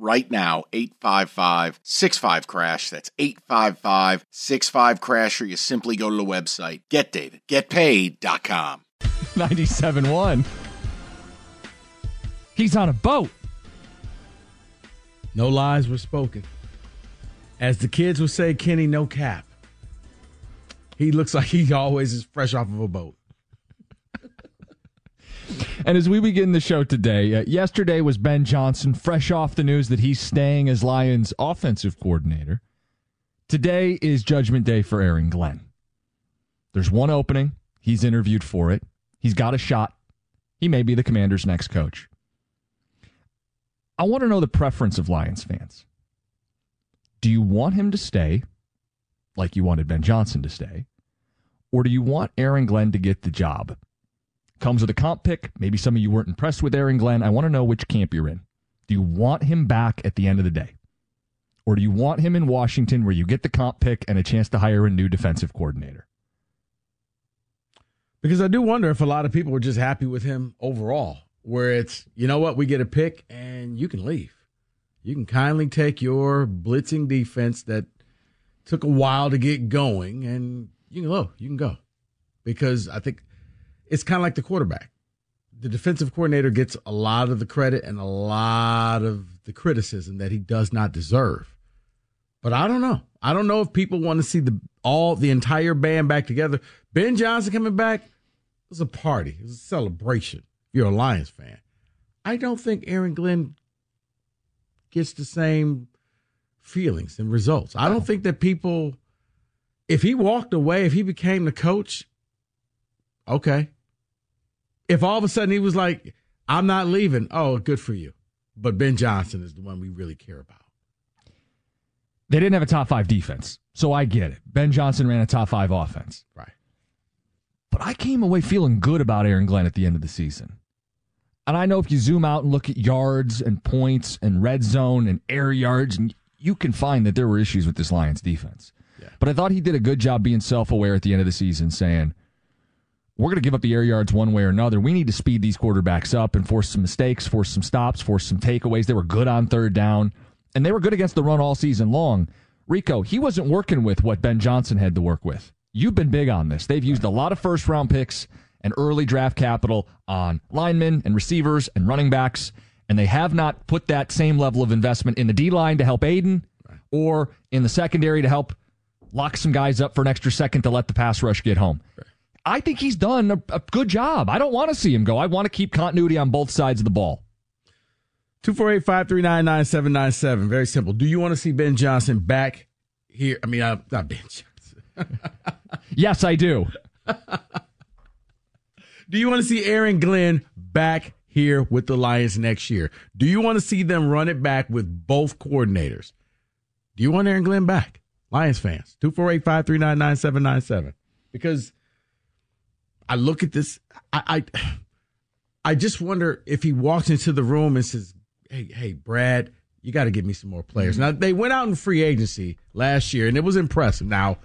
right now 855 65 crash that's 855 65 crash or you simply go to the website getdavidgetpaid.com 97.1 he's on a boat No lies were spoken. As the kids would say, Kenny, no cap. He looks like he always is fresh off of a boat. And as we begin the show today, uh, yesterday was Ben Johnson, fresh off the news that he's staying as Lions offensive coordinator. Today is Judgment Day for Aaron Glenn. There's one opening. He's interviewed for it. He's got a shot. He may be the commander's next coach. I want to know the preference of Lions fans. Do you want him to stay like you wanted Ben Johnson to stay? Or do you want Aaron Glenn to get the job? Comes with a comp pick. Maybe some of you weren't impressed with Aaron Glenn. I want to know which camp you're in. Do you want him back at the end of the day? Or do you want him in Washington where you get the comp pick and a chance to hire a new defensive coordinator? Because I do wonder if a lot of people were just happy with him overall, where it's, you know what, we get a pick and you can leave. You can kindly take your blitzing defense that took a while to get going and you can go. You can go. Because I think it's kind of like the quarterback. The defensive coordinator gets a lot of the credit and a lot of the criticism that he does not deserve. But I don't know. I don't know if people want to see the all the entire band back together. Ben Johnson coming back was a party. It was a celebration. If you're a Lions fan. I don't think Aaron Glenn gets the same feelings and results. I don't think that people if he walked away, if he became the coach, okay. If all of a sudden he was like, I'm not leaving, oh, good for you. But Ben Johnson is the one we really care about. They didn't have a top five defense, so I get it. Ben Johnson ran a top five offense. Right. But I came away feeling good about Aaron Glenn at the end of the season. And I know if you zoom out and look at yards and points and red zone and air yards, and you can find that there were issues with this Lions defense. Yeah. But I thought he did a good job being self aware at the end of the season, saying, we're going to give up the air yards one way or another. We need to speed these quarterbacks up and force some mistakes, force some stops, force some takeaways. They were good on third down, and they were good against the run all season long. Rico, he wasn't working with what Ben Johnson had to work with. You've been big on this. They've used a lot of first round picks and early draft capital on linemen and receivers and running backs, and they have not put that same level of investment in the D line to help Aidan or in the secondary to help lock some guys up for an extra second to let the pass rush get home. I think he's done a, a good job. I don't want to see him go. I want to keep continuity on both sides of the ball. 248 539 9797. Very simple. Do you want to see Ben Johnson back here? I mean, uh, not Ben Johnson. Yes, I do. Do you want to see Aaron Glenn back here with the Lions next year? Do you want to see them run it back with both coordinators? Do you want Aaron Glenn back? Lions fans, 248 539 9797. Because I look at this, I, I, I just wonder if he walks into the room and says, Hey, hey, Brad, you got to give me some more players. Mm-hmm. Now, they went out in free agency last year and it was impressive. Now,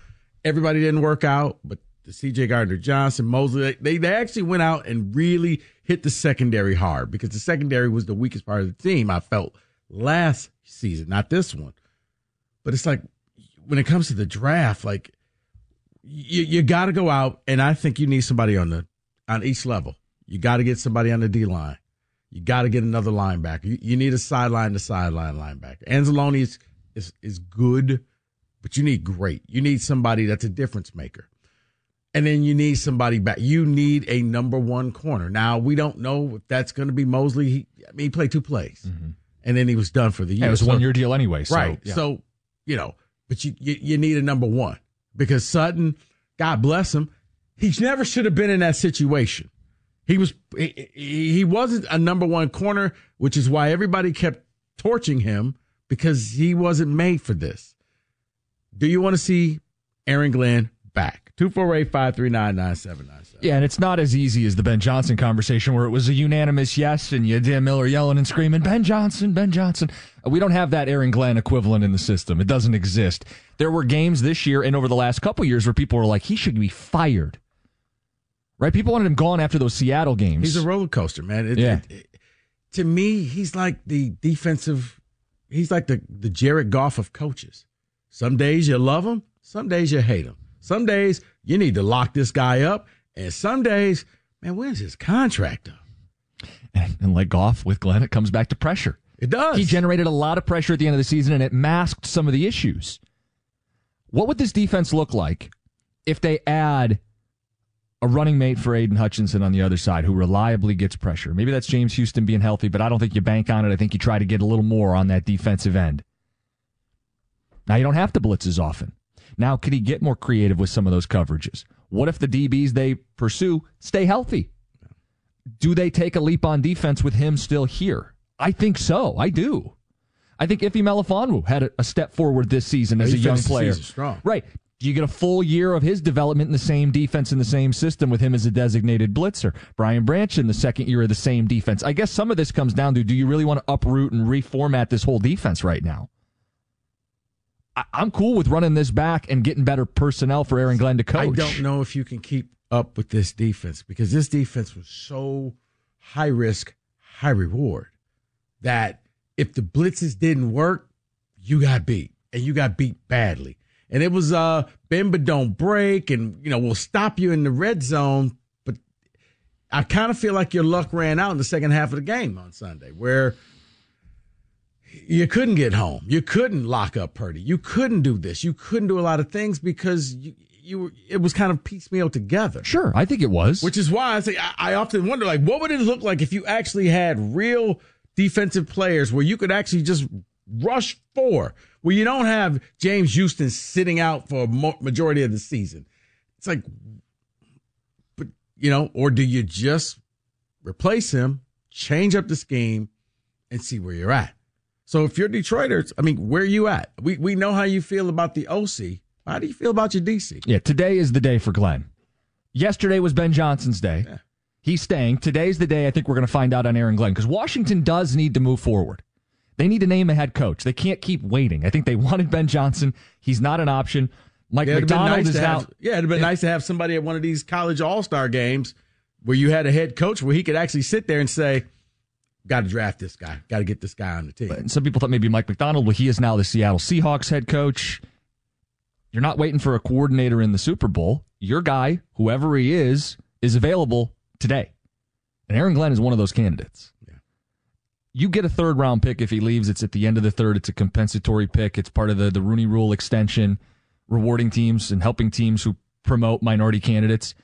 everybody didn't work out, but the CJ Gardner Johnson, Moseley, they, they actually went out and really hit the secondary hard because the secondary was the weakest part of the team, I felt last season, not this one. But it's like when it comes to the draft, like you, you got to go out, and I think you need somebody on the on each level. You got to get somebody on the D line. You got to get another linebacker. You, you need a sideline to sideline linebacker. Anzalone is, is is good, but you need great. You need somebody that's a difference maker. And then you need somebody back. You need a number one corner. Now we don't know if that's going to be Moseley. He, I mean, he played two plays, mm-hmm. and then he was done for the year. Yeah, it was a So- one year deal anyway. So, right. yeah. So you know, but you, you you need a number one because Sutton, God bless him, he never should have been in that situation. He was he, he wasn't a number one corner, which is why everybody kept torching him because he wasn't made for this. Do you want to see Aaron Glenn back? 248-539-9797. Yeah, and it's not as easy as the Ben Johnson conversation where it was a unanimous yes and you had Dan Miller yelling and screaming, Ben Johnson, Ben Johnson. We don't have that Aaron Glenn equivalent in the system. It doesn't exist. There were games this year and over the last couple years where people were like, he should be fired. Right? People wanted him gone after those Seattle games. He's a roller coaster, man. It- Yeah. it- it- to me, he's like the defensive. He's like the the Jared Goff of coaches. Some days you love him, some days you hate him. Some days you need to lock this guy up, and some days, man, when's his contract up? and, and like Goff with Glenn, it comes back to pressure. It does. He generated a lot of pressure at the end of the season and it masked some of the issues. What would this defense look like if they add a running mate for Aidan Hutchinson on the other side who reliably gets pressure? Maybe that's James Houston being healthy, but I don't think you bank on it. I think you try to get a little more on that defensive end. Now, you don't have to blitz as often. Now, could he get more creative with some of those coverages? What if the DBs they pursue stay healthy? Do they take a leap on defense with him still here? I think so. I do. I think Iffy Melifonwu had a, a step forward this season as He a young player. strong. Right. Do you get a full year of his development in the same defense in the same system with him as a designated blitzer? Brian Branch in the second year of the same defense. I guess some of this comes down to do you really want to uproot and reformat this whole defense right now? I, I'm cool with running this back and getting better personnel for Aaron Glenn to coach. I don't know if you can keep up with this defense because this defense was so high risk, high reward that if the blitzes didn't work, you got beat and you got beat badly. And it was uh bend but don't break and you know we'll stop you in the red zone, but I kind of feel like your luck ran out in the second half of the game on Sunday where you couldn't get home. You couldn't lock up Purdy. You couldn't do this. You couldn't do a lot of things because you, you were, it was kind of piecemeal together. Sure, I think it was. Which is why I say I, I often wonder, like, what would it look like if you actually had real defensive players where you could actually just rush four, where you don't have James Houston sitting out for a majority of the season? It's like, but you know, or do you just replace him, change up the scheme, and see where you're at? So if you're Detroiters, I mean, where are you at? We we know how you feel about the OC. How do you feel about your DC? Yeah, today is the day for Glenn. Yesterday was Ben Johnson's day. Yeah. He's staying. Today's the day I think we're going to find out on Aaron Glenn because Washington does need to move forward. They need to name a head coach. They can't keep waiting. I think they wanted Ben Johnson. He's not an option. Mike Yeah, it'd have been Macdonald nice is have, yeah, it'd have been nice to have somebody at one of these college all star games where you had a head coach where he could actually sit there and say, "Got to draft this guy. Got to get this guy on the team." Some people thought maybe Mike Macdonald. Well, he is now the Seattle Seahawks head coach. You're not waiting for a coordinator in the Super Bowl. Your guy, whoever he is, is available today. And Aaron Glenn is one of those candidates. You get a third round pick if he leaves. It's at the end of the third. It's a compensatory pick. It's part of the, the Rooney Rule extension, rewarding teams and helping teams who promote minority candidates.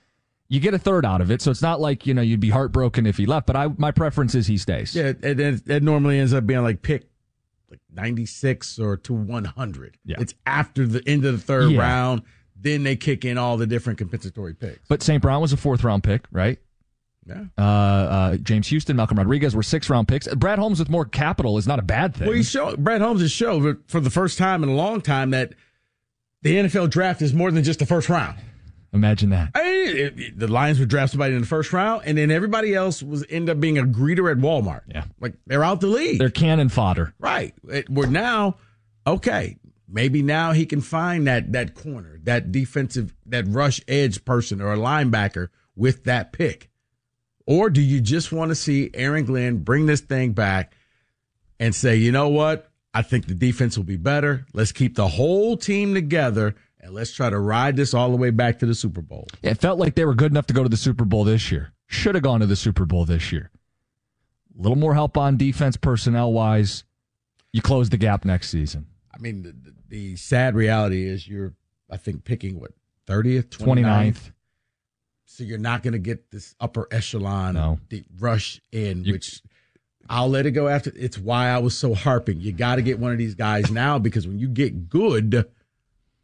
You get a third out of it. So it's not like, you know, you'd be heartbroken if he left, but I my preference is he stays. yeah, and it, it normally ends up being like pick like ninety six or to one hundred. Yeah. It's after the end of the third Yeah. round. Then they kick in all the different compensatory picks. But St. Brown was a fourth round pick, right? Yeah. Uh, uh, James Houston, Malcolm Rodriguez were six round picks. Brad Holmes with more capital is not a bad thing. Well, he showed Brad Holmes has showed for the first time in a long time that the NFL draft is more than just the first round. Imagine that. I mean, it- it- the Lions would draft somebody in the first round, and then everybody else was end up being a greeter at Walmart. Yeah. like they're out the league. They're cannon fodder. right. It- we're now okay. Maybe now he can find that that corner, that defensive, that rush edge person or a linebacker with that pick. Or do you just want to see Aaron Glenn bring this thing back and say, you know what? I think the defense will be better. Let's keep the whole team together and let's try to ride this all the way back to the Super Bowl. It felt like they were good enough to go to the Super Bowl this year. Should have gone to the Super Bowl this year. A little more help on defense personnel wise. You close the gap next season. I mean, the, the sad reality is you're, I think, picking what, 30th, 29th. 29th? So you're not going to get this upper echelon No. deep rush in, You- which I'll let it go after. It's why I was so harping. You got to get one of these guys now because when you get good, you're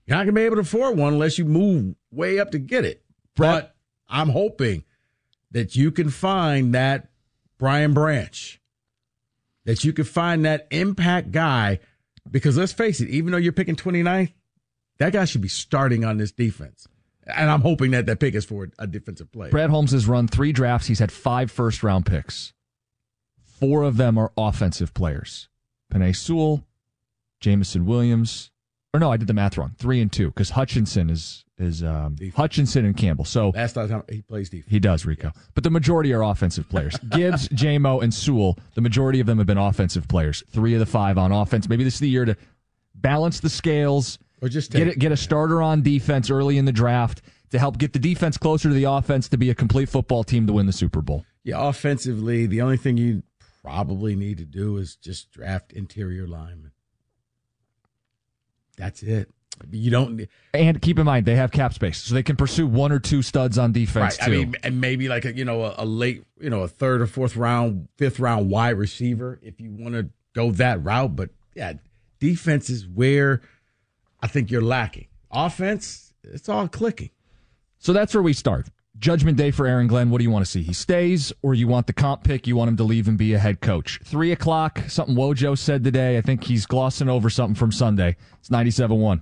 not going to be able to afford one unless you move way up to get it. But I'm hoping that you can find that Brian Branch, that you can find that impact guy because let's face it, even though you're picking 29th, that guy should be starting on this defense. And I'm hoping that that pick is for a defensive player. Brad Holmes has run three drafts. He's had five first round picks. Four of them are offensive players. Penei Sewell, Jameson Williams. Or no, I did the math wrong. Three and two because Hutchinson is is um, Hutchinson and Campbell. So Last time he plays defense. he does, Rico. But the majority are offensive players. Gibbs, JaMo, and Sewell, the majority of them have been offensive players. Three of the five on offense. Maybe this is the year to balance the scales, Or just get it, get a starter on defense early in the draft to help get the defense closer to the offense to be a complete football team to win the Super Bowl. Yeah, offensively, the only thing you probably need to do is just draft interior linemen. That's it. You don't And keep in mind they have cap space, so they can pursue one or two studs on defense right. too. I mean, and maybe like a you know a, a late you know a third or fourth round, fifth round wide receiver if you want to go that route. But yeah, defense is where I think you're lacking. Offense, it's all clicking. So that's where we start. Judgment day for Aaron Glenn. What do you want to see? He stays, or you want the comp pick? You want him to leave and be a head coach? Three o'clock. Something Wojo said today. I think he's glossing over something from Sunday. It's ninety-seven one.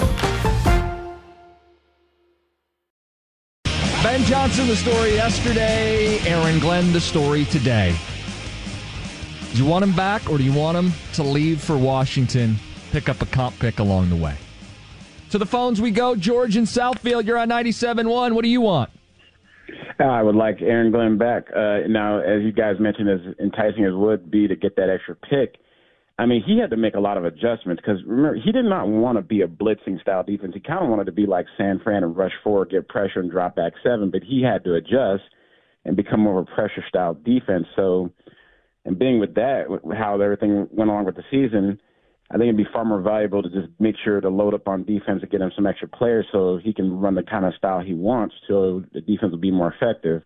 Ben Johnson, the story yesterday. Aaron Glenn, the story today. Do you want him back, or do you want him to leave for Washington? Pick up a comp pick along the way. To the phones we go. George in Southfield, you're on 97.1. What do you want? I would like Aaron Glenn back. Uh, now, as you guys mentioned, as enticing as would be to get that extra pick, I mean, he had to make a lot of adjustments because remember, he did not want to be a blitzing style defense. He kind of wanted to be like San Fran and rush forward, get pressure, and drop back seven. But he had to adjust and become more of a pressure style defense. So, and being with that, how everything went along with the season, I think it'd be far more valuable to just make sure to load up on defense and get him some extra players so he can run the kind of style he wants, so the defense will be more effective.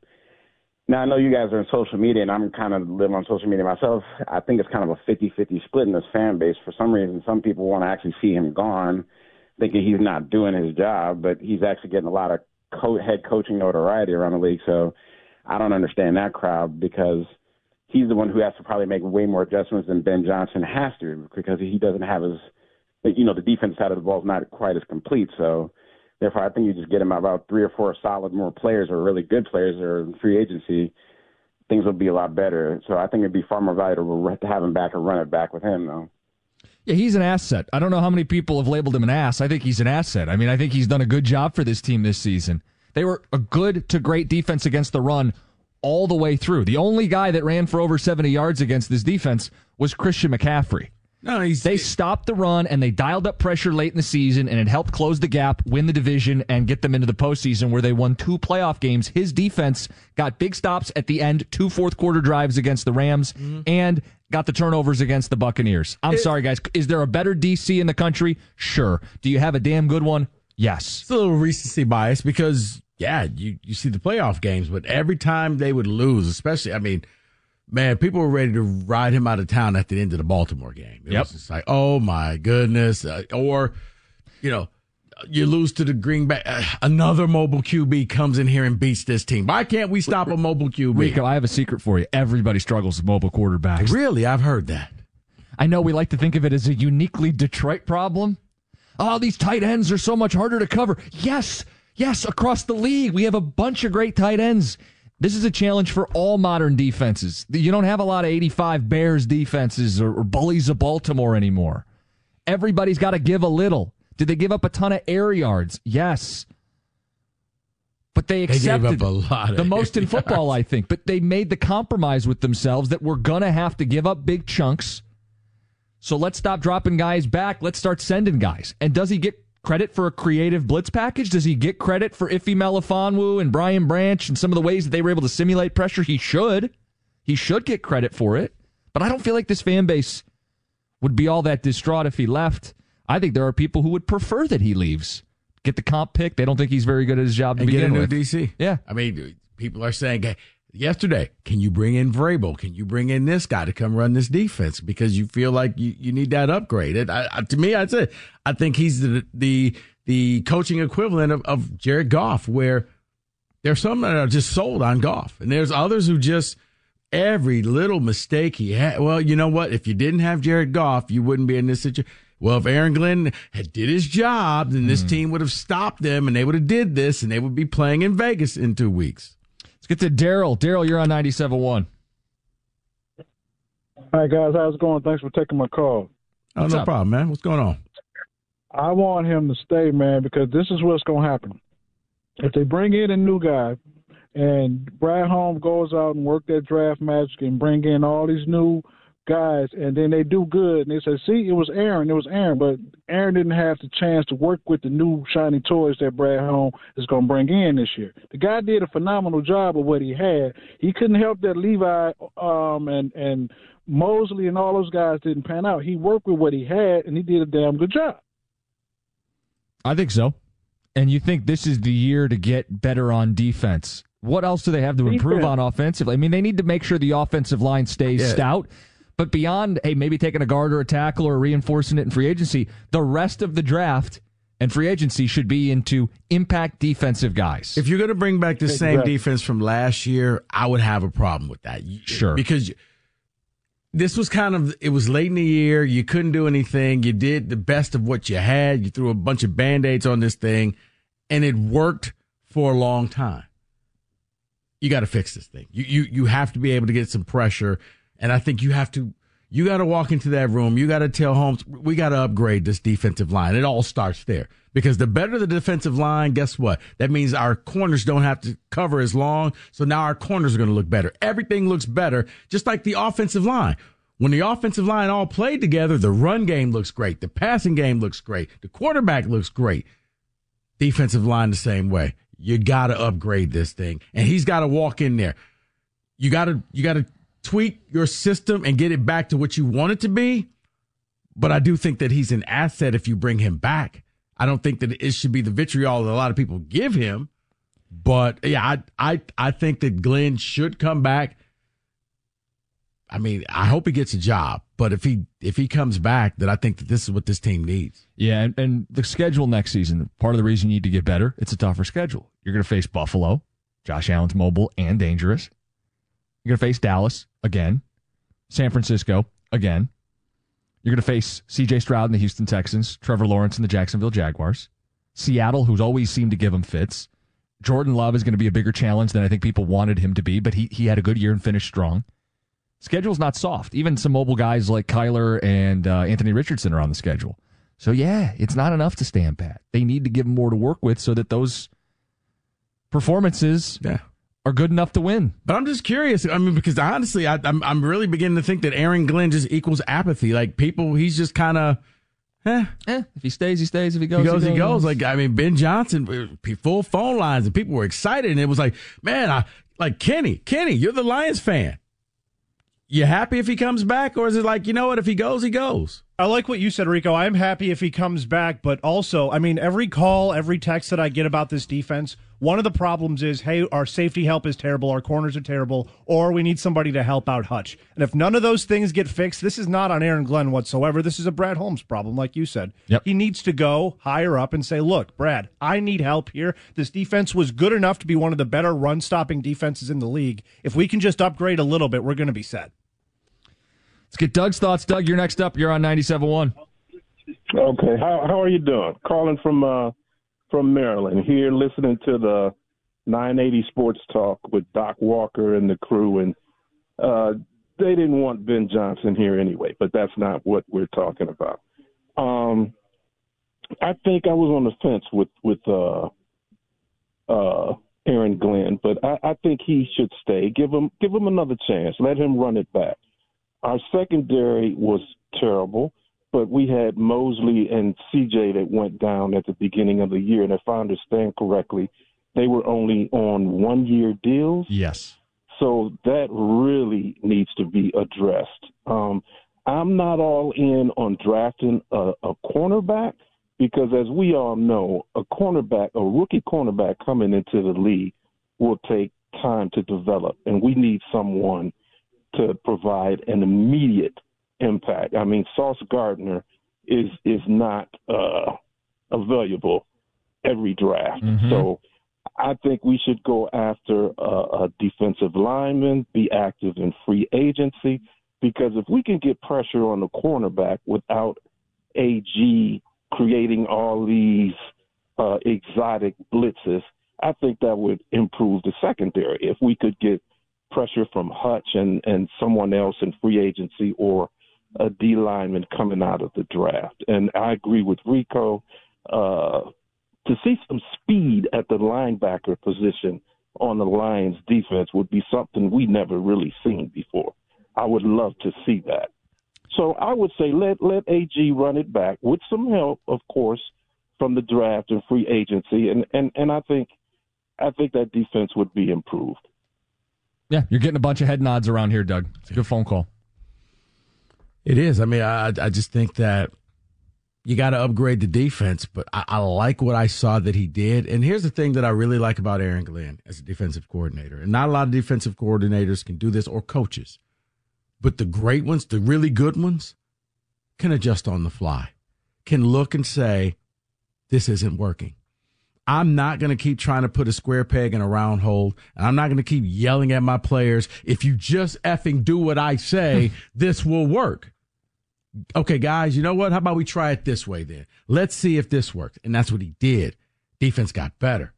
Now, I know you guys are in social media, and I'm kind of live on social media myself. I think it's kind of a 50-50 split in this fan base. For some reason, some people want to actually see him gone, thinking he's not doing his job, but he's actually getting a lot of co- head coaching notoriety around the league. So I don't understand that crowd because he's the one who has to probably make way more adjustments than Ben Johnson has to because he doesn't have his, you know, the defense side of the ball is not quite as complete. So therefore, I think you just get him about three or four solid more players or really good players or free agency, things will be a lot better. So I think it'd be far more valuable to have him back and run it back with him, though. Yeah, he's an asset. I don't know how many people have labeled him an ass. I think he's an asset. I mean, I think he's done a good job for this team this season. They were a good to great defense against the run all the way through. The only guy that ran for over 70 yards against this defense was Christian McCaffrey. No, They stopped the run and they dialed up pressure late in the season, and it helped close the gap, win the division, and get them into the postseason where they won two playoff games. His defense got big stops at the end, two fourth quarter drives against the Rams, mm-hmm. and got the turnovers against the Buccaneers. I'm sorry, guys. Is there a better DC in the country? Sure. Do you have a damn good one? Yes. it's a little recency bias because yeah, you you see the playoff games, but every time they would lose, especially I mean, man, people were ready to ride him out of town at the end of the Baltimore game. It Yep. was just like, oh my goodness, uh, or you know. You lose to the Greenback. Uh, another mobile QB comes in here and beats this team. Why can't we stop a mobile QB? Rico, I have a secret for you. Everybody struggles with mobile quarterbacks. Really, I've heard that. I know we like to think of it as a uniquely Detroit problem. Oh, these tight ends are so much harder to cover. Yes, yes, across the league, we have a bunch of great tight ends. This is a challenge for all modern defenses. You don't have a lot of 85 Bears defenses or, or bullies of Baltimore anymore. Everybody's got to give a little. Did they give up a ton of air yards? Yes. But they They accepted up a lot of the most in football, I think. But they made the compromise with themselves that we're going to have to give up big chunks. So let's stop dropping guys back. Let's start sending guys. And does he get credit for a creative blitz package? Does he get credit for Iffy Melifonwu and Brian Branch and some of the ways that they were able to simulate pressure? He should. He should get credit for it. But I don't feel like this fan base would be all that distraught if he left. I think there are people who would prefer that he leaves. Get the comp pick. They don't think he's very good at his job to and get a begin new with. DC. Yeah. I mean, people are saying yesterday, can you bring in Vrabel? Can you bring in this guy to come run this defense because you feel like you, you need that upgrade? It, I, I, to me, I'd say I think he's the the the coaching equivalent of, of Jared Goff, where there's some that are just sold on Goff, and there's others who just every little mistake he had. Well, you know what? If you didn't have Jared Goff, you wouldn't be in this situation. Well, if Aaron Glenn had did his job, then this hmm. team would have stopped them, and they would have did this, and they would be playing in Vegas in two weeks. Let's get to Daryl. Daryl, you're on 97.1. Hi guys, how's it going? Thanks for taking my call. Oh, no up? problem, man. What's going on? I want him to stay, man, because this is what's going to happen. If they bring in a new guy, and Brad Holmes goes out and work that draft magic and bring in all these new guys, and then they do good, and they say, "See, it was Aaron, it was Aaron," but Aaron didn't have the chance to work with the new shiny toys that Brad Holmes is going to bring in this year. The guy did a phenomenal job of what he had. He couldn't help that Levi um, and and Moseley and all those guys didn't pan out. He worked with what he had, and he did a damn good job. I think so. And you think this is the year to get better on defense? What else do they have to improve Defense. on offensively? I mean, they need to make sure the offensive line stays Yeah. stout. But beyond, hey, maybe taking a guard or a tackle or reinforcing it in free agency, the rest of the draft and free agency should be into impact defensive guys. If you're going to bring back the same Exactly. defense from last year, I would have a problem with that. Sure. Because this was kind of, it was late in the year. You couldn't do anything. You did the best of what you had. You threw a bunch of band aids on this thing, and it worked for a long time. You got to fix this thing. You, you, you have to be able to get some pressure. And I think you have to, you got to walk into that room. You got to tell Holmes, we got to upgrade this defensive line. It all starts there because the better the defensive line, guess what? That means our corners don't have to cover as long. So now our corners are going to look better. Everything looks better, just like the offensive line. When the offensive line all played together, the run game looks great. The passing game looks great. The quarterback looks great. Defensive line the same way. You got to upgrade this thing. And he's got to walk in there. You got to, you got to tweak your system and get it back to what you want it to be. But I do think that he's an asset if you bring him back. I don't think that it should be the vitriol that a lot of people give him. But yeah, I I I think that Glenn should come back. I mean, I hope he gets a job. But if he if he comes back, then I think that this is what this team needs. Yeah, and, and the schedule next season, part of the reason you need to get better, it's a tougher schedule. You're going to face Buffalo. Josh Allen's mobile and dangerous. You're going to face Dallas again, San Francisco again. You're going to face CJ Stroud and the Houston Texans, Trevor Lawrence and the Jacksonville Jaguars, Seattle, who's always seemed to give him fits. Jordan Love is going to be a bigger challenge than I think people wanted him to be, but he, he had a good year and finished strong. Schedule's not soft. Even some mobile guys like Kyler and uh, Anthony Richardson are on the schedule. So yeah, it's not enough to stand pat. They need to give him more to work with so that those performances Yeah. Are good enough to win. But I'm just curious. I mean, because honestly, I, I'm I'm really beginning to think that Aaron Glenn just equals apathy. Like people, he's just kind of. Eh. eh. If he stays, he stays. If he goes, he goes. He goes. He goes. Like I mean, Ben Johnson, full phone lines, and people were excited, and it was like, man, I like Kenny. Kenny, you're the Lions fan. You happy if he comes back, or is it like you know what? If he goes, he goes. I like what you said, Rico. I'm happy if he comes back, but also, I mean, every call, every text that I get about this defense, one of the problems is, hey, our safety help is terrible, our corners are terrible, or we need somebody to help out Hutch. And if none of those things get fixed, this is not on Aaron Glenn whatsoever. This is a Brad Holmes problem, like you said. Yep. He needs to go higher up and say, look, Brad, I need help here. This defense was good enough to be one of the better run stopping defenses in the league. If we can just upgrade a little bit, we're going to be set. Let's get Doug's thoughts. Doug, you're next up. You're on 97.1. Okay. How how are you doing? Calling from uh from Maryland here, listening to the 980 Sports Talk with Doc Walker and the crew, and uh, they didn't want Ben Johnson here anyway, but that's not what we're talking about. Um, I think I was on the fence with with uh, uh, Aaron Glenn, but I, I think he should stay. Give him give him another chance. Let him run it back. Our secondary was terrible, but we had Moseley and CJ that went down at the beginning of the year, and if I understand correctly, they were only on one year deals. Yes. So that really needs to be addressed. Um, I'm not all in on drafting a, a cornerback because, as we all know, a cornerback, a rookie cornerback coming into the league will take time to develop, and we need someone to provide an immediate impact. I mean, Sauce Gardner is is not uh, available every draft, Mhm. so I think we should go after a, a defensive lineman, be active in free agency, because if we can get pressure on the cornerback without AG creating all these uh, exotic blitzes, I think that would improve the secondary. If we could get pressure from Hutch and, and someone else in free agency or a D lineman coming out of the draft. And I agree with Rico. Uh, to see some speed at the linebacker position on the Lions defense would be something we never really seen before. I would love to see that. So I would say let let AG run it back with some help, of course, from the draft and free agency, and and and I think I think that defense would be improved. Yeah, you're getting a bunch of head nods around here, Doug. It's a good phone call. It is. I mean, I I just think that you got to upgrade the defense, but I, I like what I saw that he did. And here's the thing that I really like about Aaron Glenn as a defensive coordinator, and not a lot of defensive coordinators can do this or coaches, but the great ones, the really good ones, can adjust on the fly, can look and say, "This isn't working." I'm not going to keep trying to put a square peg in a round hole. And I'm not going to keep yelling at my players. If you just effing do what I say, this will work. Okay, guys, you know what? How about we try it this way then? Let's see if this works. And that's what he did. Defense got better.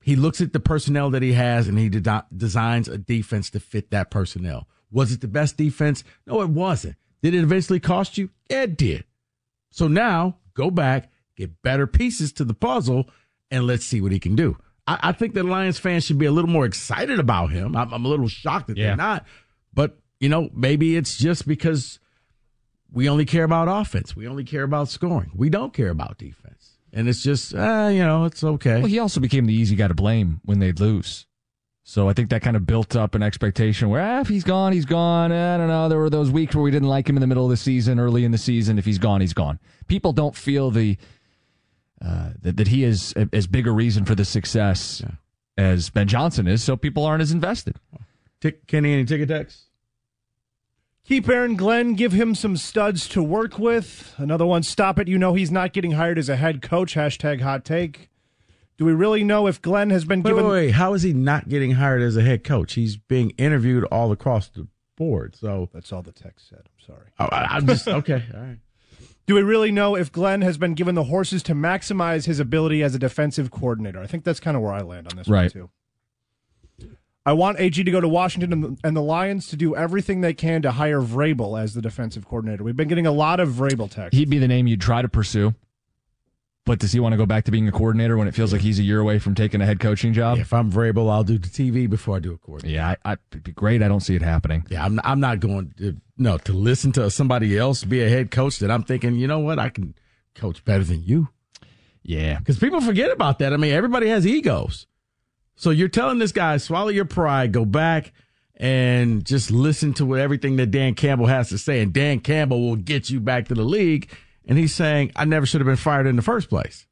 He looks at the personnel that he has and he de- designs a defense to fit that personnel. Was it the best defense? No, it wasn't. Did it eventually cost you? Yeah, it did. So now go back, get better pieces to the puzzle, and let's see what he can do. I, I think that Lions fans should be a little more excited about him. I'm, I'm a little shocked that Yeah. they're not. But, you know, maybe it's just because we only care about offense. We only care about scoring. We don't care about defense. And it's just, uh, you know, it's okay. Well, he also became the easy guy to blame when they'd lose. So I think that kind of built up an expectation where, ah, if he's gone, he's gone. I don't know. There were those weeks where we didn't like him in the middle of the season, early in the season. If he's gone, he's gone. People don't feel the uh, that, that he is a, as big a reason for the success as Ben Johnson is, so people aren't as invested. Tick, Kenny, any ticket text? Keep Aaron Glenn, give him some studs to work with. Another one, stop it. You know he's not getting hired as a head coach. Hashtag hot take. Do we really know if Glenn has been Wait, given. wait, wait. How is he not getting hired as a head coach? He's being interviewed all across the board. So That's all the text said. I'm sorry. I, I- I'm just okay. All right. Do we really know if Glenn has been given the horses to maximize his ability as a defensive coordinator? I think that's kind of where I land on this Right. one, too. I want AG to go to Washington and the, Lions to do everything they can to hire Vrabel as the defensive coordinator. We've been getting a lot of Vrabel text. He'd be the name you'd try to pursue. But does he want to go back to being a coordinator when it feels like he's a year away from taking a head coaching job? If I'm Vrabel, I'll do the TV before I do a coordinator. Yeah, I, I, it'd be great. I don't see it happening. Yeah, I'm. I'm not going to no to listen to somebody else be a head coach that I'm thinking, you know what, I can coach better than you. Yeah, because people forget about that. I mean, everybody has egos. So you're telling this guy, swallow your pride, go back and just listen to what everything that Dan Campbell has to say, and Dan Campbell will get you back to the league. And he's saying, I never should have been fired in the first place.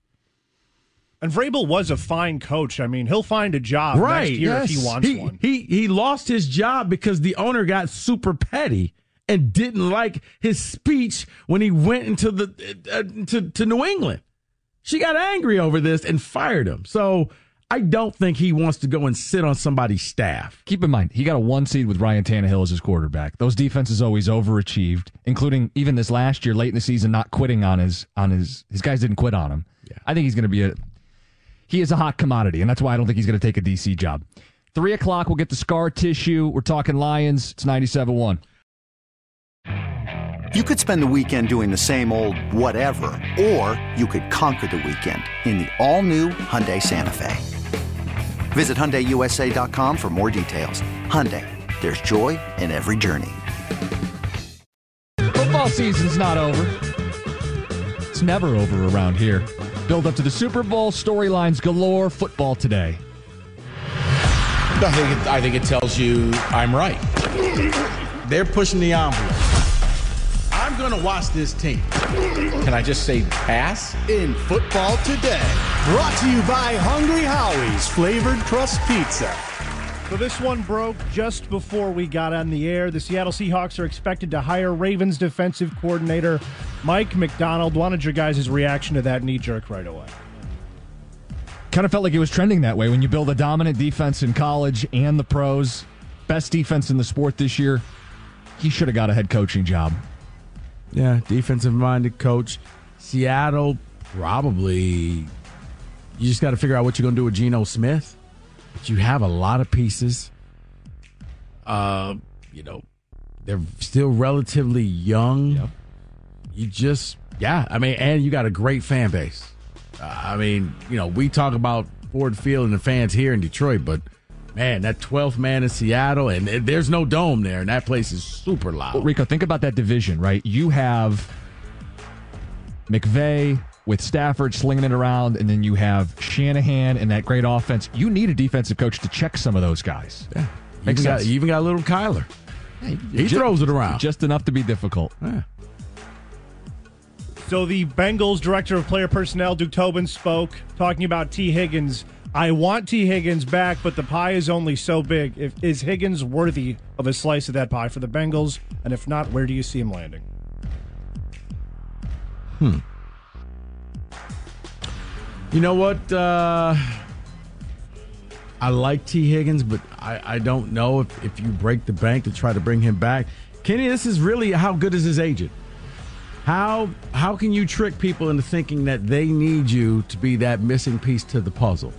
And Vrabel was a fine coach. I mean, he'll find a job right, next year yes. if he wants he, one. He he lost his job because the owner got super petty and didn't like his speech when he went into the uh, to to New England. She got angry over this and fired him. So I don't think he wants to go and sit on somebody's staff. Keep in mind, he got a one seed with Ryan Tannehill as his quarterback. Those defenses always overachieved, including even this last year, late in the season, not quitting on his on his his guys didn't quit on him. Yeah. I think he's going to be a he is a hot commodity, and that's why I don't think he's going to take a DC job. Three o'clock, we'll get the scar tissue. We're talking Lions. It's 97 1. You could spend the weekend doing the same old whatever, or you could conquer the weekend in the all-new Hyundai Santa Fe. Visit HyundaiUSA.com for more details. Hyundai, there's joy in every journey. Football season's not over. It's never over around here. Build up to the Super Bowl, storylines galore, football today. I think it, I think it tells you I'm right. They're pushing the envelope. I'm going to watch this team. Can I just say pass? In football today, brought to you by Hungry Howie's Flavored Crust Pizza. So this one broke just before we got on the air. The Seattle Seahawks are expected to hire Ravens defensive coordinator Mike Macdonald. Wanted your guys' reaction to that knee jerk right away. Kind of felt like it was trending that way when you build a dominant defense in college and the pros. Best defense in the sport this year. He should have got a head coaching job. Yeah, defensive minded coach. Seattle probably. You just got to figure out what you're going to do with Geno Smith. But you have a lot of pieces. Uh, you know, they're still relatively young. Yep. You just, yeah. I mean, and you got a great fan base. Uh, I mean, you know, we talk about Ford Field and the fans here in Detroit, but man, that 12th man in Seattle, and there's no dome there, and that place is super loud. Well, Rico, think about that division, right? You have McVay with Stafford slinging it around, and then you have Shanahan and that great offense. You need a defensive coach to check some of those guys. Yeah. Makes even sense. Got, you even got a little Kyler. Hey, he ju- throws it around. Just enough to be difficult. Yeah. So the Bengals director of player personnel, Duke Tobin, spoke talking about Tee Higgins. I want Tee Higgins back, but the pie is only so big. If is Higgins worthy of a slice of that pie for the Bengals? And if not, where do you see him landing? Hmm. You know what? Uh, I like Tee Higgins, but I, I don't know if, if you break the bank to try to bring him back. Kenny, this is really how good is his agent? How how can you trick people into thinking that they need you to be that missing piece to the puzzle?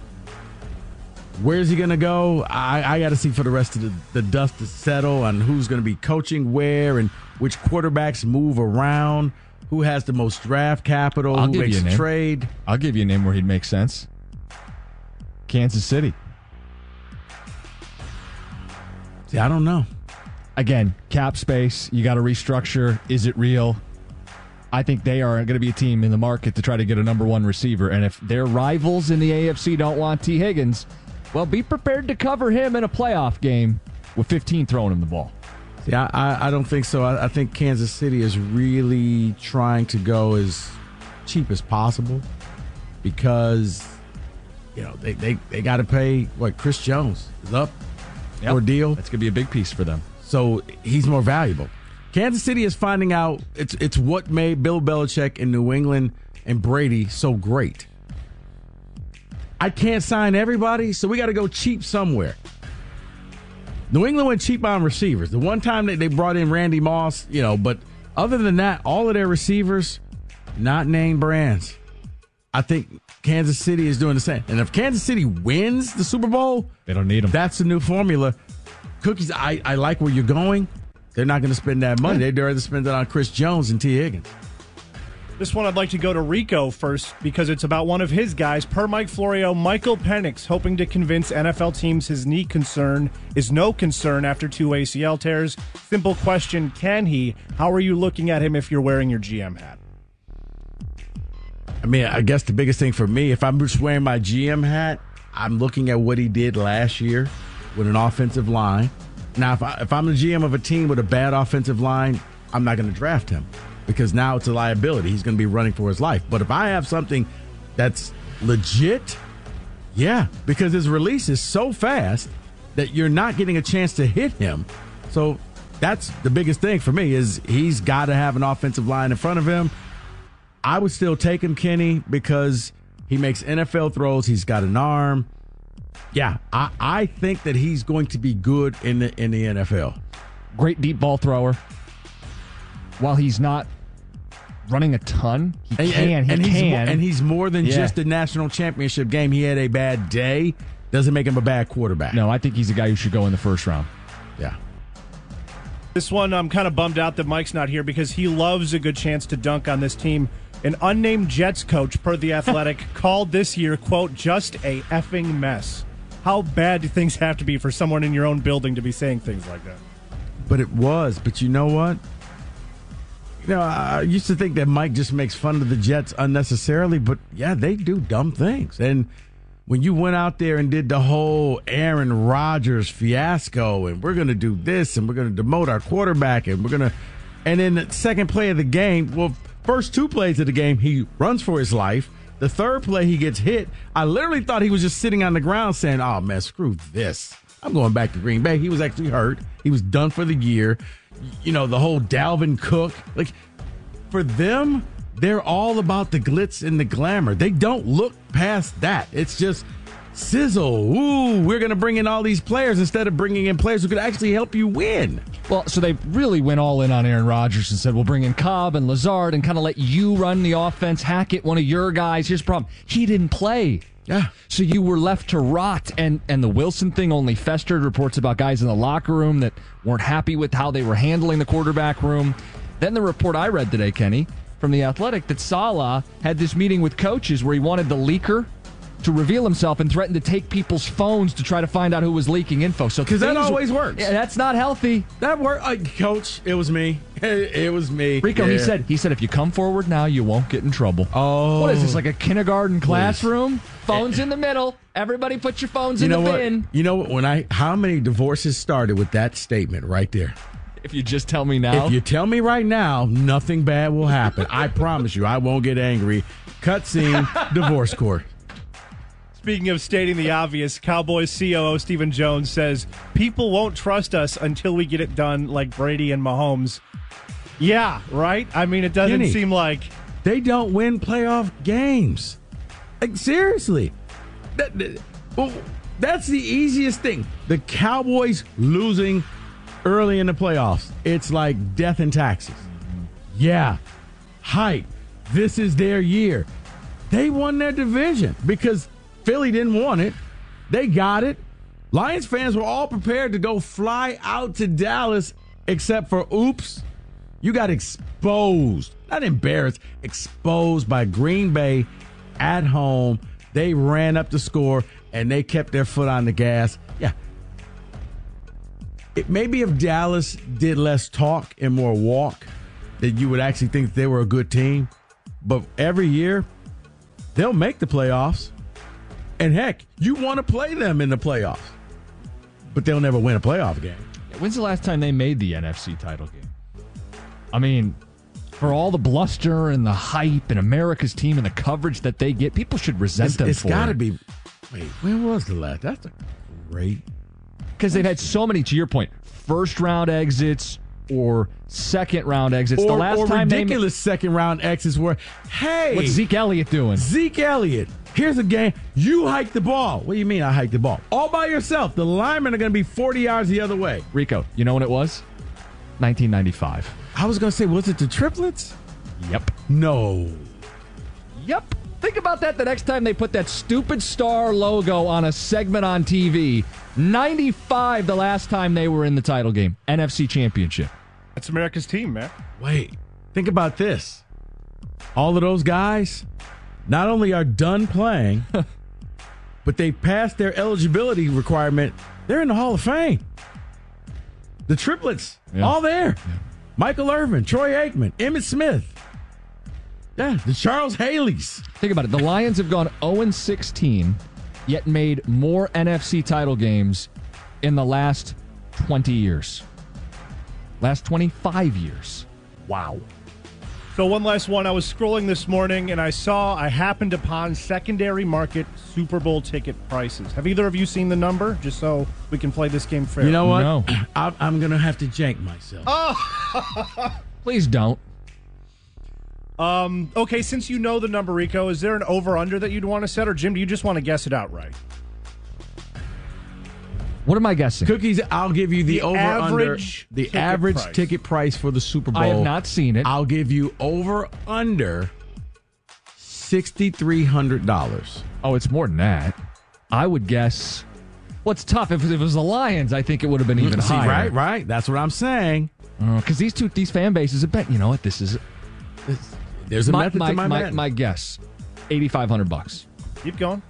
Where's he going to go? I, I got to see for the rest of the, the dust to settle on who's going to be coaching where and which quarterbacks move around, who has the most draft capital, I'll who makes a trade. I'll give you a name where he'd make sense. Kansas City. See, I don't know. Again, cap space. You got to restructure. Is it real? I think they are going to be a team in the market to try to get a number one receiver. And if their rivals in the AFC don't want Tee Higgins, well, be prepared to cover him in a playoff game with 15 throwing him the ball. See, I, I, don't think so. I, I think Kansas City is really trying to go as cheap as possible because, you know, they, they, they got to pay what Chris Jones is up Yep. for a deal. That's going to be a big piece for them. So he's more valuable. Kansas City is finding out it's it's what made Bill Belichick in New England and Brady so great. I can't sign everybody, so we got to go cheap somewhere. New England went cheap on receivers. The one time that they brought in Randy Moss, you know, but other than that, all of their receivers, not name brands. I think Kansas City is doing the same. And if Kansas City wins the Super Bowl, They don't need them. that's the new formula. Cookies, I, I like where you're going. They're not going to spend that money. They'd rather spend it on Chris Jones and Tee Higgins. This one I'd like to go to Rico first because it's about one of his guys. Per Mike Florio, Michael Penix hoping to convince NFL teams his knee concern is no concern after two ACL tears. Simple question Can he? How are you looking at him if you're wearing your GM hat? I mean, I guess the biggest thing for me, if I'm just wearing my GM hat, I'm looking at what he did last year with an offensive line. Now, if, I, if I'm the GM of a team with a bad offensive line, I'm not going to draft him because now it's a liability. He's going to be running for his life. But if I have something that's legit, yeah, because his release is so fast that you're not getting a chance to hit him. So that's the biggest thing for me is he's got to have an offensive line in front of him. I would still take him, Kenny, because he makes NFL throws. He's got an arm. Yeah, I, I think that he's going to be good in the in the NFL. Great deep ball thrower. While he's not running a ton, he And, can. and, he and can. he's more, and he's more than Yeah. just a national championship game. He had a bad day. Doesn't make him a bad quarterback. No, I think he's a guy who should go in the first round. Yeah. This one, I'm kind of bummed out that Mike's not here because he loves a good chance to dunk on this team. An unnamed Jets coach, per The Athletic, called this year, quote, just a effing mess. How bad do things have to be for someone in your own building to be saying things like that? But it was. But you know what? You know, I used to think that Mike just makes fun of the Jets unnecessarily, but yeah, they do dumb things. And when you went out there and did the whole Aaron Rodgers fiasco, and we're going to do this, and we're going to demote our quarterback, and we're going to, and then the second play of the game, well, first two plays of the game, he runs for his life. The third play, he gets hit. I literally thought he was just sitting on the ground saying, "Oh man, screw this." I'm going back to Green Bay. He was actually hurt. He was done for the year. You know, the whole Dalvin Cook. Like, for them, they're all about the glitz and the glamour. They don't look past that. It's just sizzle. Ooh, we're going to bring in all these players instead of bringing in players who could actually help you win. Well, so they really went all in on Aaron Rodgers and said, we'll bring in Cobb and Lazard and kind of let you run the offense, hack it, one of your guys. Here's the problem. He didn't play. Yeah. So you were left to rot. And, and the Wilson thing only festered. Reports about guys in the locker room that weren't happy with how they were handling the quarterback room. Then the report I read today, Kenny, from The Athletic, that Salah had this meeting with coaches where he wanted the leaker to reveal himself and threatened to take people's phones to try to find out who was leaking info. So Because that always works. Yeah, that's not healthy. That worked. Uh, coach, it was me. It, was me. Rico, he said he said if you come forward now, you won't get in trouble. Oh, What is this like a kindergarten classroom? Phones in the middle. Everybody put your phones You in know the what? bin. You know what? When I how many divorces started with that statement right there? If you just tell me now. If you tell me right now, nothing bad will happen. I promise you, I won't get angry. Cutscene, divorce court. Speaking of stating the obvious, Cowboys COO Stephen Jones says people won't trust us until we get it done like Brady and Mahomes. Yeah, right? I mean, it doesn't Kenny. seem like They don't win playoff games. Like seriously, that, that- well, that's the easiest thing. The Cowboys losing early in the playoffs. It's like death and taxes. Yeah, hype. This is their year. They won their division because Philly didn't want it. They got it. Lions fans were all prepared to go fly out to Dallas, except for oops, you got exposed. Not embarrassed, exposed by Green Bay at home. They ran up the score and they kept their foot on the gas. Yeah. It, maybe if Dallas did less talk and more walk, that you would actually think they were a good team. But every year, they'll make the playoffs. And heck, you want to play them in the playoffs. But they'll never win a playoff game. When's the last time they made the NFC title game? I mean, for all the bluster and the hype and America's team and the coverage that they get, people should resent It's- them it's got to it. be. Wait, when was the last? That's a great. because they've had so many. To your point, first round exits or second round exits. Or, the last or time ridiculous second round exits were, hey, what's Zeke Elliott doing? Zeke Elliott. Here's a game. You hike the ball. What do you mean I hike the ball? All by yourself. The linemen are going to be 40 yards the other way. Rico, you know when it was? 1995. I was going to say, was it the triplets? Yep. No. Yep. Think about that the next time they put that stupid star logo on a segment on TV. 95 the last time they were in the title game. NFC Championship. that's America's team, man. Wait. Think about this. all of those guys not only are done playing, but they passed their eligibility requirement. They're in the Hall of Fame. The triplets, all there. Michael Irvin, Troy Aikman, Emmitt Smith. Yeah, the Charles Haleys. Think about it. The Lions have gone 0 16, yet made more NFC title games in the last 20 years. Last 25 years. Wow. So one last one. I was scrolling this morning and I saw I happened upon secondary market Super Bowl ticket prices. Have either of you seen the number? Just so we can play this game fair. You know what? I, I'm going to have to jank myself. Oh. Please don't. Um. Okay. Since you know the number, Rico, is there an over under that you'd want to set, or Jim? Do you just want to guess it outright? What am I guessing? Cookies, I'll give you the, The over average under the ticket average price. ticket price for the Super Bowl. I have not seen it. I'll give you over under sixty three hundred dollars. Oh, it's more than that. I would guess. Well, tough. If, if it was the Lions, I think it would have been even mm, See, higher. right, right. That's what I'm saying. Uh, because these two, these fan bases have bet. You know what? This is. There's a my, method my, to my, my, my guess. Eighty five hundred bucks. Keep going.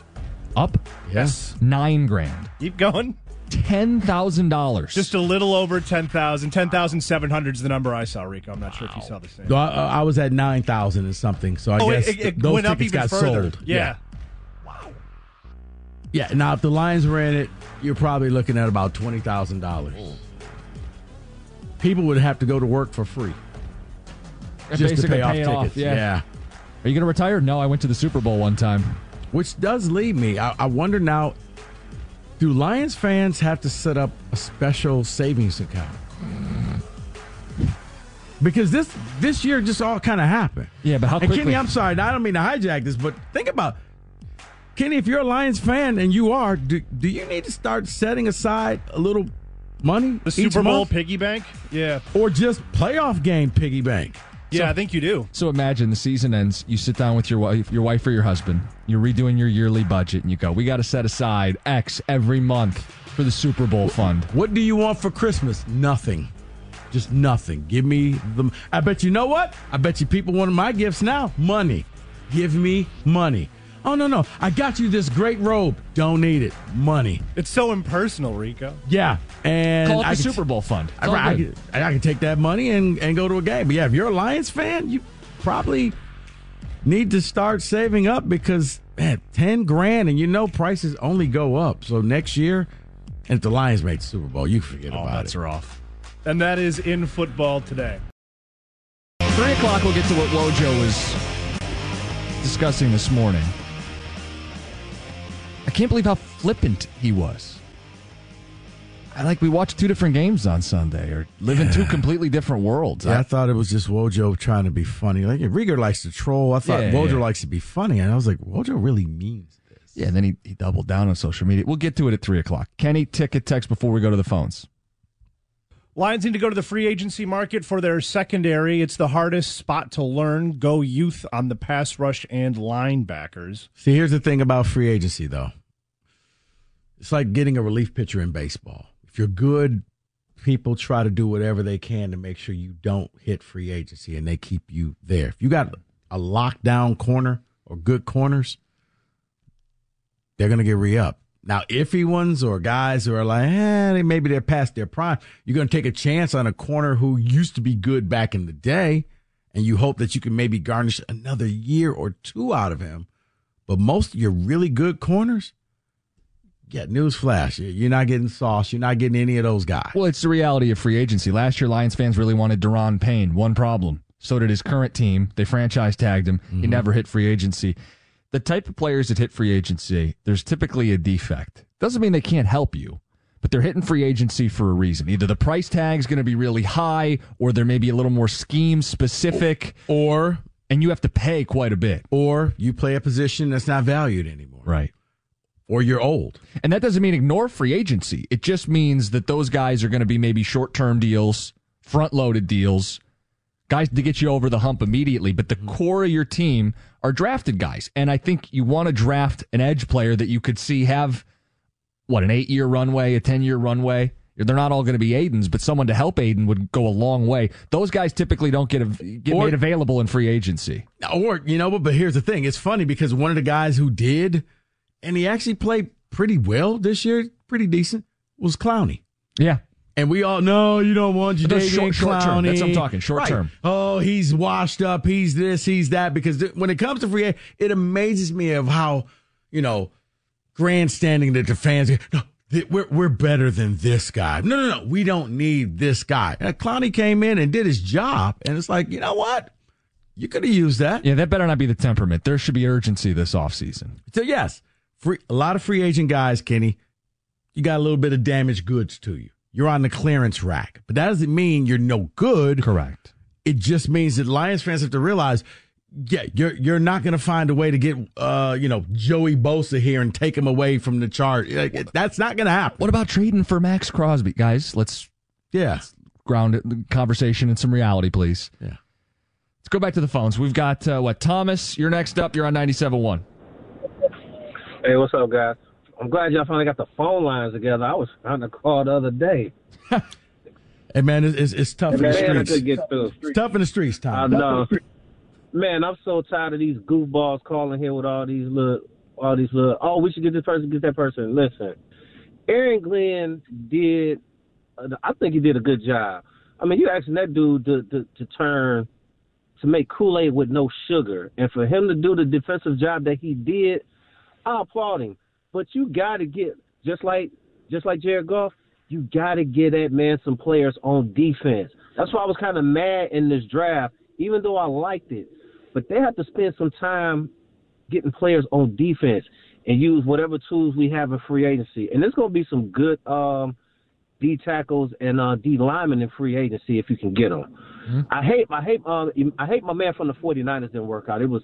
Up. Yes. Nine grand. Keep going. Ten thousand dollars. Just a little over 10,000. 10,700 is the number I saw, Rico. I'm not sure if you saw the same. I, I was at nine thousand and something, so I oh, guess it, it, it those went up tickets even got further. sold. Yeah. Wow. Yeah. Now, if the Lions ran it, you're probably looking at about twenty thousand dollars. People would have to go to work for free just to pay off tickets. off, yeah. yeah. Are you going to retire? No, I went to the Super Bowl one time. Which does lead me. I, I wonder now do Lions fans have to set up a special savings account? Because this this year just all kind of happened. Yeah, but how And? Kenny, I'm sorry, I don't mean to hijack this, but think about Kenny, if you're a Lions fan and you are, do, do you need to start setting aside a little money? The each Super Bowl month? piggy bank? Yeah. or just playoff game piggy bank? Yeah, I think you do. So imagine the season ends. You sit down with your wife, your wife or your husband. You're redoing your yearly budget, and you go, "We got to set aside X every month for the Super Bowl fund." What do you want for Christmas? Nothing. Just nothing. Give me the. I bet you know what? I bet you people want my gifts now. Money. Give me money. Oh no no! I got you this great robe. Don't need it. Money. It's so impersonal, Rico. Yeah, and Call it the I can- Super Bowl fund. It's I, I, can, I can take that money and, and go to a game. But yeah, if you're a Lions fan, you probably need to start saving up because man, ten grand, and you know prices only go up. So next year, and if the Lions make the Super Bowl, you forget All about bets it. are off. And that is in football today. Three o'clock. We'll get to what Wojo was discussing this morning. I can't believe how flippant he was. I like we watched two different games on Sunday, or live in two completely different worlds. Yeah, I I- thought it was just Wojo trying to be funny. Like Rieger likes to troll. I thought Yeah, Wojo yeah. likes to be funny, and I was like, Wojo really means this. yeah, and then he, he doubled down on social media. We'll get to it at three o'clock. Kenny, ticket text before we go to the phones. Lions need to go to the free agency market for their secondary. It's the hardest spot to learn. Go youth on the pass rush and linebackers. See, here's the thing about free agency, though. It's like getting a relief pitcher in baseball. If you're good, people try to do whatever they can to make sure you don't hit free agency and they keep you there. If you got a lockdown corner or good corners, they're going to get re up. Now, iffy ones or guys who are like, eh, maybe they're past their prime, you're going to take a chance on a corner who used to be good back in the day, and you hope that you can maybe garnish another year or two out of him. But most of your really good corners, yeah, newsflash, you- you're not getting Sauce. You're not getting any of those guys. Well, it's the reality of free agency. Last year, Lions fans really wanted Daron Payne. One problem. So did his current team. They franchise tagged him. He never hit free agency. The type of players that hit free agency, there's typically a defect. Doesn't mean they can't help you, but they're hitting free agency for a reason. Either the price tag's going to be really high, or they're maybe a little more scheme specific, Or and you have to pay quite a bit. or you play a position that's not valued anymore. Right. Or you're old. And that doesn't mean ignore free agency. It just means that those guys are going to be maybe short term deals, front loaded deals, guys to get you over the hump immediately. But the mm-hmm. core of your team are drafted guys. And I think you want to draft an edge player that you could see have, what, an eight year runway, a 10 year runway. They're not all going to be Aidan's, but someone to help Aidan would go a long way. Those guys typically don't get a, get Or- made available in free agency. Or you know, but but here's the thing: it's funny because one of the guys who did, and he actually played pretty well this year, pretty decent, was Clowney. Yeah. And we all know you don't want Jadeveon short- short term. That's what I'm talking, short Right. term. Oh, he's washed up. He's this. He's that. Because th- when it comes to free, agent, it amazes me of how you know grandstanding that the fans. No, th- we're we're better than this guy. No, no, no. We don't need this guy. And Clowney came in and did his job, and it's like you know what, you could have used that. Yeah, that better not be the temperament. There should be urgency this offseason. So yes, free a lot of free agent guys, Kenny. You got a little bit of damaged goods to you. You're on the clearance rack, but that doesn't mean you're no good. Correct. It just means that Lions fans have to realize, yeah, you're you're not going to find a way to get uh you know Joey Bosa here and take him away from the chart. Like, that's not going to happen. What about trading for Maxx Crosby, guys? Let's yeah ground it- the conversation in some reality, please. Yeah. Let's go back to the phones. We've got uh, what Thomas. You're next up. You're on 97.1. Hey, what's up, guys? I'm glad y'all finally got the phone lines together. I was trying to call the other day. Hey man, it's, it's, it's tough in the I streets. could get through. It's tough in the streets, I know. Man, I'm so tired of these goofballs calling here with all these little, all these little. Oh, we should get this person, get that person. Listen, Aaron Glenn did. uh, I think he did a good job. I mean, you asking that dude to to, to turn to make Kool Aid with no sugar, and for him to do the defensive job that he did, I applaud him. But you got to get just like just like Jared Goff, you got to get that man some players on defense. That's why I was kind of mad in this draft, even though I liked it. But they have to spend some time getting players on defense and use whatever tools we have in free agency. And there's going to be some good um, D tackles and uh, D linemen in free agency if you can get them. I hate I hate uh, I hate my man from the 49ers didn't work out. It was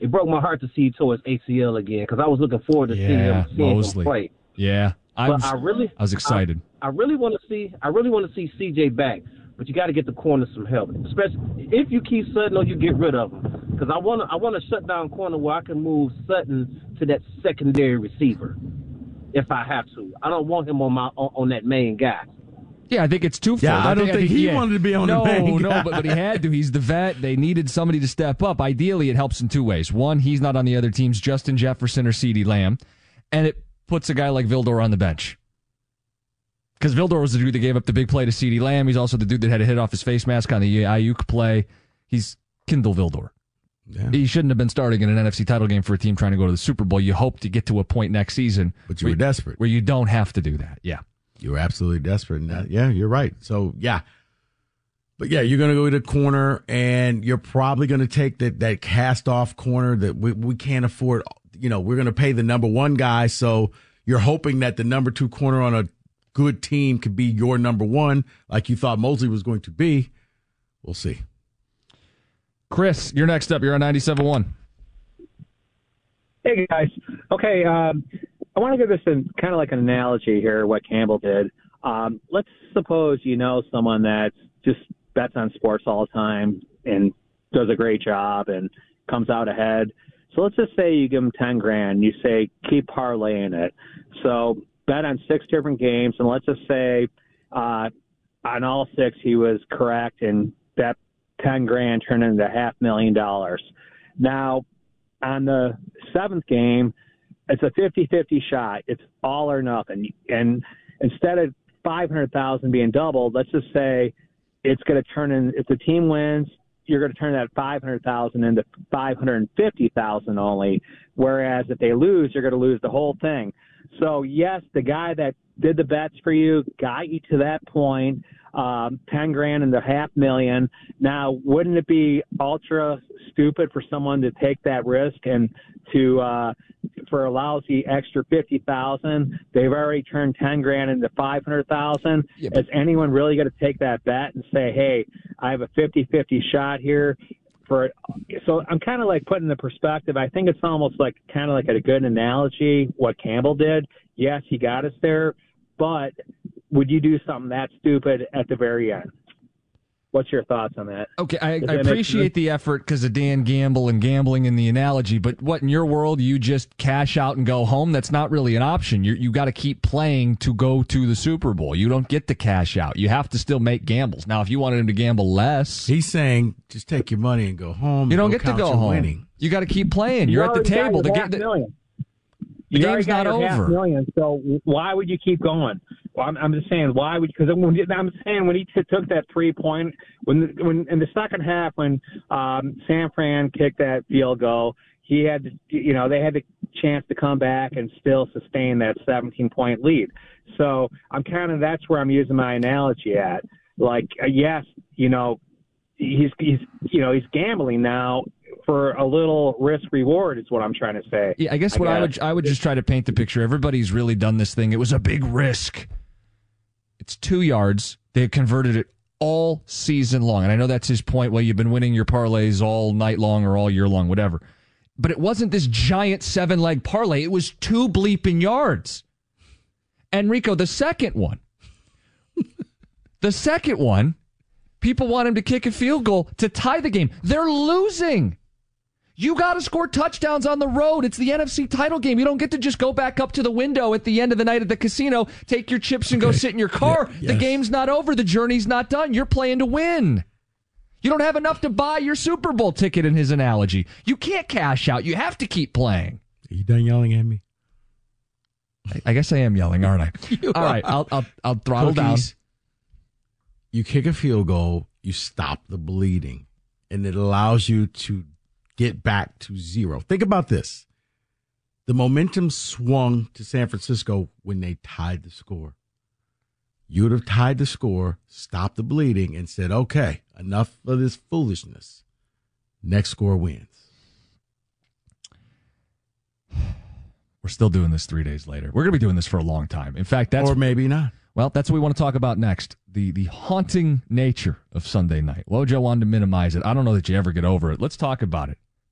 it broke my heart to see his ACL again because I was looking forward to seeing Yeah, him, seeing Moseley. him play. Yeah, I was, I really I was excited. I, I really want to see I really want to see CJ back, but you got to get the corner some help, especially if you keep Sutton or you get rid of him. Because I want to I want to shut down corner where I can move Sutton to that secondary receiver if I have to. I don't want him on my on, on that main guy. Yeah, I think it's twofold. Yeah, I don't think he wanted to be on the no, No, but, but he had to. He's the vet. They needed somebody to step up. Ideally, it helps in two ways. One, he's not on the other teams, Justin Jefferson or CeeDee Lamb, and it puts a guy like Vildor on the bench. Because Vildor was the dude that gave up the big play to CeeDee Lamb. He's also the dude that had a hit off his face mask on the Aiyuk play. He's Kindle Vildor. He shouldn't have been starting in an NFC title game for a team trying to go to the Super Bowl. You hope to get to a point next season, But you where- were desperate. where you don't have to do that. Yeah. You were absolutely desperate. And that, yeah, you're right. So yeah, but yeah, you're going to go to the corner, and you're probably going to take that that cast off corner that we we can't afford. You know, we're going to pay the number one guy, so you're hoping that the number two corner on a good team could be your number one, like you thought Moseley was going to be. We'll see. Chris, you're next up. You're on 97.1. Hey guys. Okay, um, I want to give this in kind of like an analogy here. What Campbell did. Um, let's suppose you know someone that just bets on sports all the time and does a great job and comes out ahead. So let's just say you give him ten grand. You say keep parlaying it. So bet on six different games, and let's just say uh, on all six he was correct, and that ten grand turned into half million dollars. Now on the seventh game, it's a 50-50 shot. It's all or nothing. And instead of 500,000 being doubled, let's just say it's going to turn in if the team wins, you're going to turn that 500,000 into 550,000 only, whereas if they lose, you're going to lose the whole thing. So yes, the guy that did the bets for you got you to that point, um, 10 grand and a half million. Now, wouldn't it be ultra stupid for someone to take that risk and to, uh, for a lousy extra 50,000, they've already turned 10 grand into 500,000. Is anyone really going to take that bet and say, Hey, I have a 50-50 shot here for, it. so I'm kind of like putting the perspective. I think it's almost like kind of like a good analogy what Campbell did. Yes, he got us there, but would you do something that stupid at the very end? What's your thoughts on that? Okay, I, I appreciate the effort because of Dan Gamble and gambling in the analogy, but what in your world you just cash out and go home? That's not really an option. You you got to keep playing to go to the Super Bowl. You don't get to cash out. You have to still make gambles. Now, if you wanted him to gamble less, he's saying just take your money and go home. You don't get to go home. Winning. You got to keep playing. You You're at the table. The, ga- the, million. The You game's got not half over. Million, so why would you keep going? Well, I'm, I'm just saying why would because I'm saying when he t- took that three point when when in the second half when um, San Fran kicked that field goal, he had to, you know they had the chance to come back and still sustain that 17 point lead. So I'm kind of that's where I'm using my analogy at. Like uh, yes, you know he's he's you know he's gambling now for a little risk reward is what I'm trying to say. Yeah, I guess what I would I would just try to paint the picture. Everybody's really done this thing. It was a big risk. It's two yards. They converted it all season long, and I know that's his point. Well, you've been winning your parlays all night long or all year long, whatever. But it wasn't this giant seven leg parlay. It was two bleeping yards. Enrico, the second one, the second one, people want him to kick a field goal to tie the game. They're losing. You got to score touchdowns on the road. It's the NFC title game. You don't get to just go back up to the window at the end of the night at the casino, take your chips and go sit in your car. Yeah, The game's not over. The journey's not done. You're playing to win. You don't have enough to buy your Super Bowl ticket in his analogy. You can't cash out. You have to keep playing. Are you done yelling at me? I, I guess I am yelling, aren't I? All right, I'll I'll, I'll throttle down. You kick a field goal, you stop the bleeding, and it allows you to get back to zero. Think about this. The momentum swung to San Francisco when they tied the score. You would have tied the score, stopped the bleeding, and said, okay, enough of this foolishness. Next score wins. We're still doing this three days later. We're going to be doing this for a long time. In fact, that's or maybe not. Well, that's what we want to talk about next. The the haunting nature of Sunday night. Wojo wanted to minimize it. I don't know that you ever get over it. Let's talk about it.